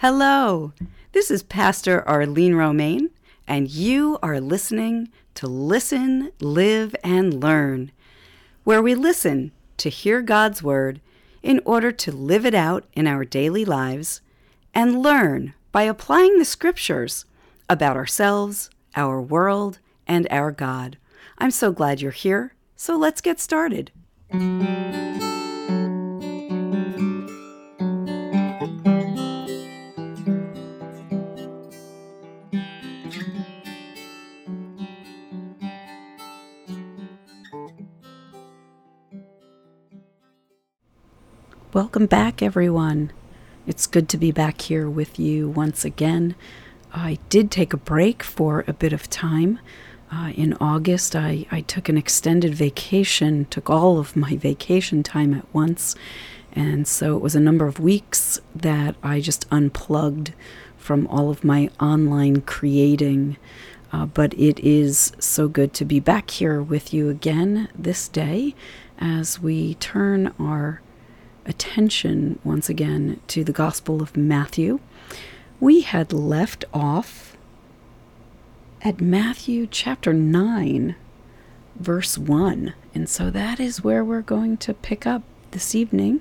Hello, this is Pastor Arlene Romaine, and you are listening to Listen, Live, and Learn, where we listen to hear God's Word in order to live it out in our daily lives and learn by applying the Scriptures about ourselves, our world, and our God. I'm so glad you're here, so let's get started. Welcome back, everyone. It's good to be back here with you once again. I did take a break for a bit of time. Uh, in August, I, I took an extended vacation, took all of my vacation time at once. And so it was a number of weeks that I just unplugged from all of my online creating. Uh, but it is so good to be back here with you again this day as we turn our attention once again to the Gospel of Matthew. We had left off at Matthew chapter 9, verse 1. And so that is where we're going to pick up this evening.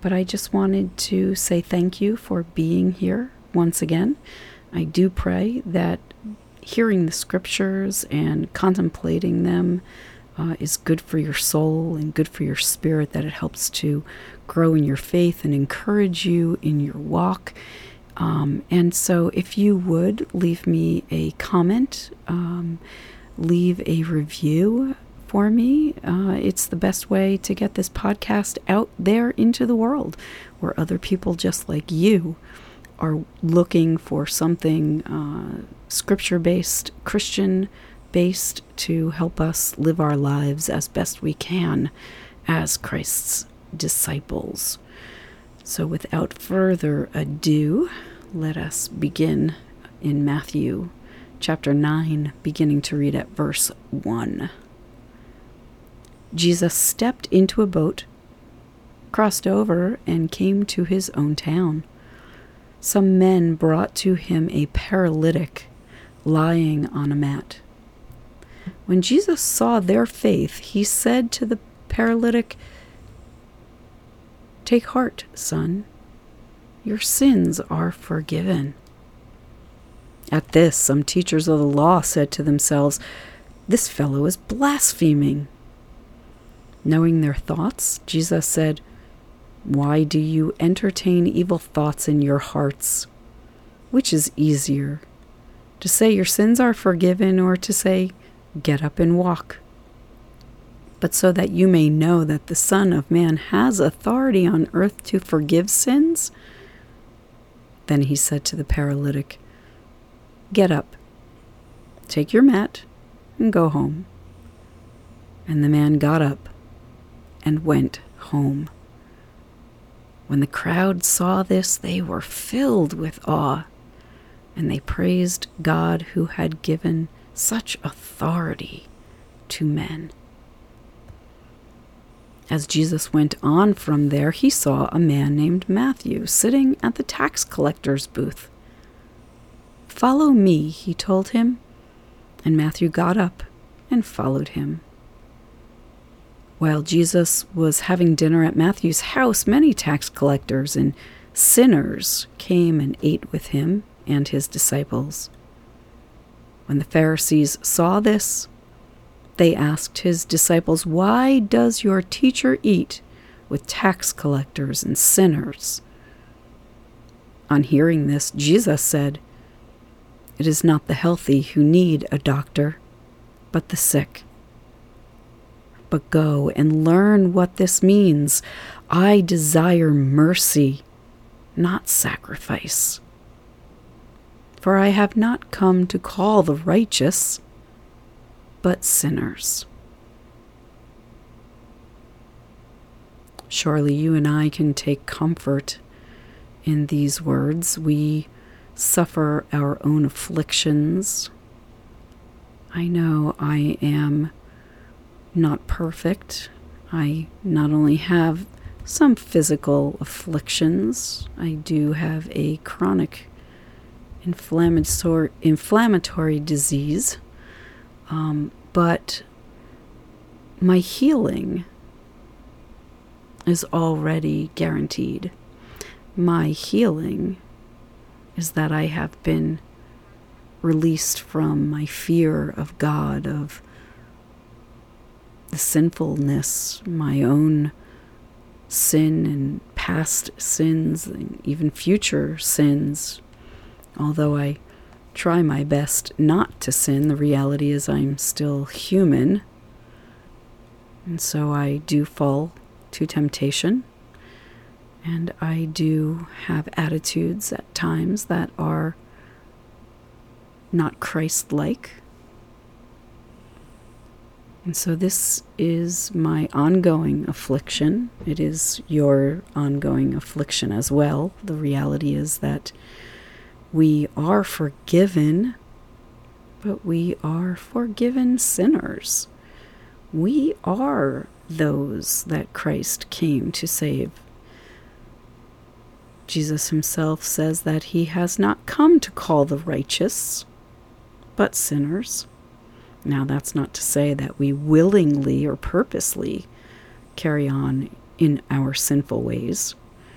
But I just wanted to say thank you for being here once again. I do pray that hearing the scriptures and contemplating them uh, is good for your soul and good for your spirit, that it helps to grow in your faith and encourage you in your walk. Um, and so, if you would leave me a comment, um, leave a review for me, uh, it's the best way to get this podcast out there into the world where other people just like you are looking for something uh, scripture based, Christian based to help us live our lives as best we can as Christ's disciples. So, without further ado, let us begin in Matthew chapter 9, beginning to read at verse 1. Jesus stepped into a boat, crossed over, and came to his own town. Some men brought to him a paralytic lying on a mat. When Jesus saw their faith, he said to the paralytic, Take heart, son, your sins are forgiven. At this, some teachers of the law said to themselves, This fellow is blaspheming. Knowing their thoughts, Jesus said, Why do you entertain evil thoughts in your hearts? Which is easier, to say your sins are forgiven or to say, Get up and walk. But so that you may know that the Son of Man has authority on earth to forgive sins? Then he said to the paralytic, Get up, take your mat, and go home. And the man got up and went home. When the crowd saw this, they were filled with awe, and they praised God who had given such authority to men. As Jesus went on from there, he saw a man named Matthew sitting at the tax collector's booth. Follow me, he told him, and Matthew got up and followed him. While Jesus was having dinner at Matthew's house, many tax collectors and sinners came and ate with him and his disciples. When the Pharisees saw this, they asked his disciples, Why does your teacher eat with tax collectors and sinners? On hearing this, Jesus said, It is not the healthy who need a doctor, but the sick. But go and learn what this means. I desire mercy, not sacrifice. For I have not come to call the righteous, but sinners. Surely you and I can take comfort in these words. We suffer our own afflictions. I know I am not perfect. I not only have some physical afflictions. I do have a chronic inflammatory, inflammatory disease, um, but my healing is already guaranteed. My healing is that I have been released from my fear of God, of the sinfulness, my own sin and past sins, and even future sins. Although I try my best not to sin, the reality is I'm still human. And so I do fall to temptation. And I do have attitudes at times that are not Christ like. And so this is my ongoing affliction. It is your ongoing affliction as well. The reality is that we are forgiven, but we are forgiven sinners. We are those that Christ came to save. Jesus himself says that he has not come to call the righteous, but sinners. Now, that's not to say that we willingly or purposely carry on in our sinful ways.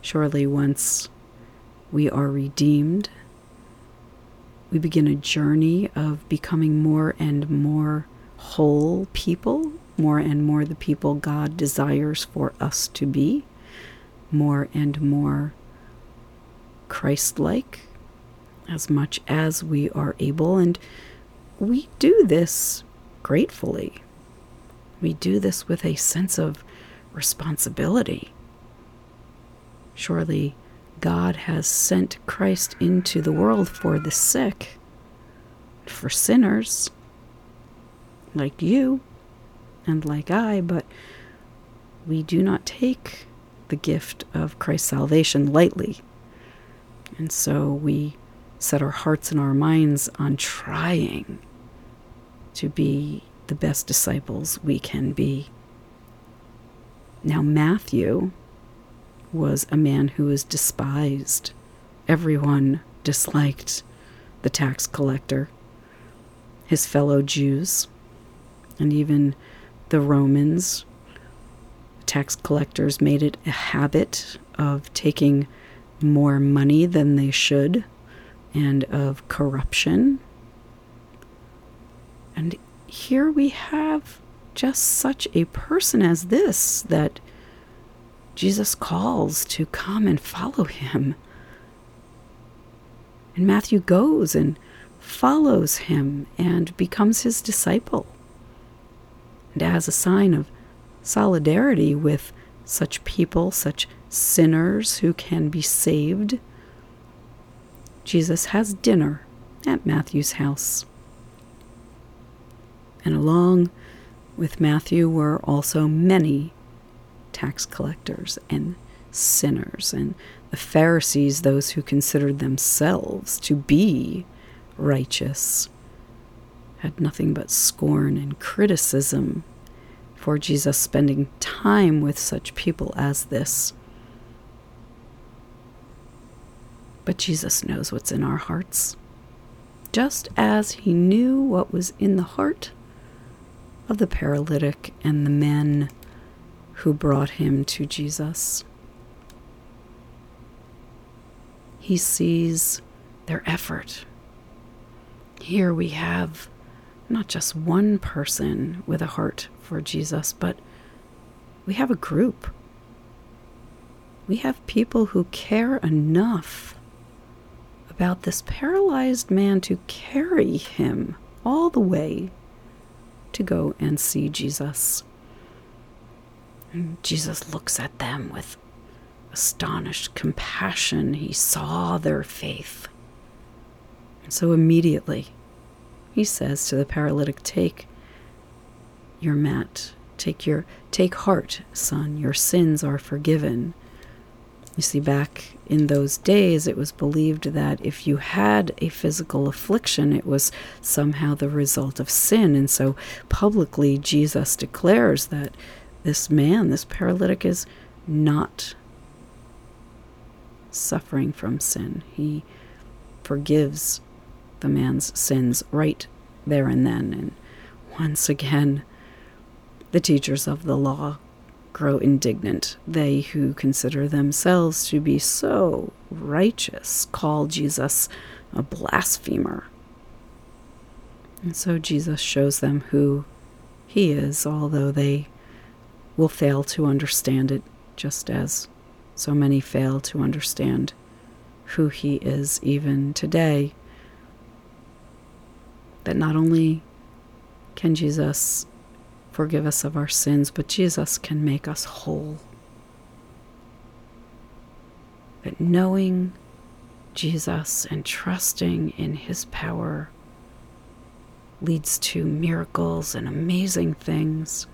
Surely, once we are redeemed, we begin a journey of becoming more and more whole people, more and more the people God desires for us to be, more and more Christ like, as much as we are able. And we do this gratefully. We do this with a sense of responsibility. Surely God has sent Christ into the world for the sick, for sinners like you and like I, but we do not take the gift of Christ's salvation lightly. And so we set our hearts and our minds on trying to be the best disciples we can be. Now, Matthew was a man who was despised. Everyone disliked the tax collector, his fellow Jews, and even the Romans. Tax collectors made it a habit of taking more money than they should and of corruption and here we have just such a person as this that Jesus calls to come and follow him. And Matthew goes and follows him and becomes his disciple. And as a sign of solidarity with such people, such sinners who can be saved, Jesus has dinner at Matthew's house. And along with Matthew were also many tax collectors and sinners, and the Pharisees, those who considered themselves to be righteous, had nothing but scorn and criticism for Jesus spending time with such people as this. But Jesus knows what's in our hearts. Just as he knew what was in the heart of the paralytic and the men who brought him to Jesus. He sees their effort. Here we have not just one person with a heart for Jesus, but we have a group. We have people who care enough about this paralyzed man to carry him all the way to go and see Jesus. Jesus looks at them with astonished compassion. He saw their faith. And so immediately he says to the paralytic, Take your mat. Take your take heart, son, your sins are forgiven. You see, back in those days, it was believed that if you had a physical affliction, it was somehow the result of sin. And so publicly, Jesus declares that this man, this paralytic, is not suffering from sin. He forgives the man's sins right there and then. And once again, the teachers of the law grow indignant. They who consider themselves to be so righteous call Jesus a blasphemer. And so Jesus shows them who he is, although they will fail to understand it, just as so many fail to understand who he is even today. That not only can Jesus forgive us of our sins, but Jesus can make us whole. That knowing Jesus and trusting in his power leads to miracles and amazing things.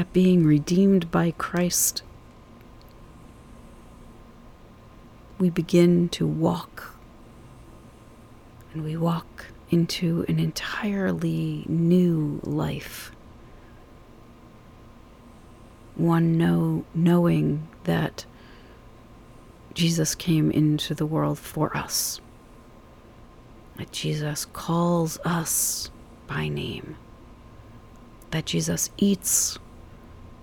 That being redeemed by Christ, we begin to walk. And we walk into an entirely new life. One know, knowing that Jesus came into the world for us, that Jesus calls us by name, that Jesus eats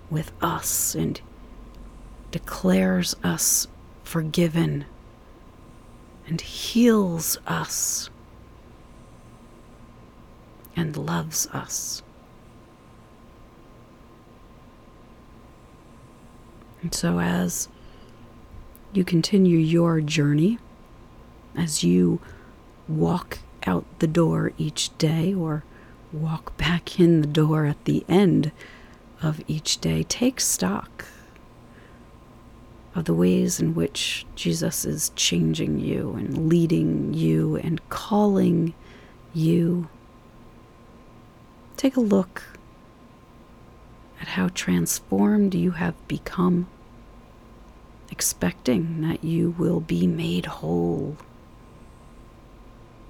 with us and declares us forgiven and heals us and loves us. And so, as you continue your journey, as you walk out the door each day or walk back in the door at the end of each day, take stock of the ways in which Jesus is changing you and leading you and calling you Take a look at how transformed you have become, expecting that you will be made whole.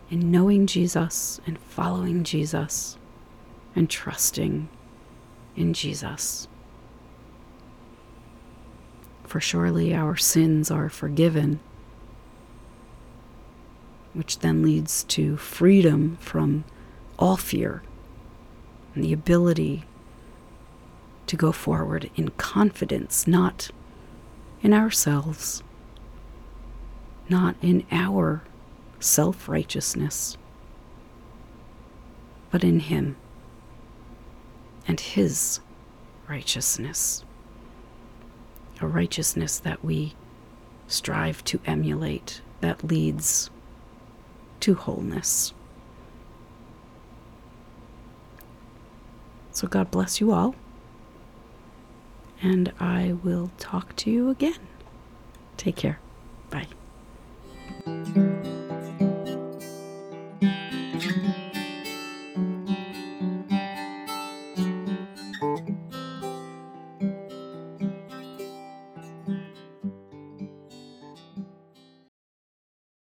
In knowing Jesus and following Jesus and trusting in Jesus. For surely our sins are forgiven, which then leads to freedom from all fear and the ability to go forward in confidence, not in ourselves, not in our self righteousness, but in Him and His righteousness. A righteousness that we strive to emulate that leads to wholeness. So God bless you all. And I will talk to you again. Take care. Bye.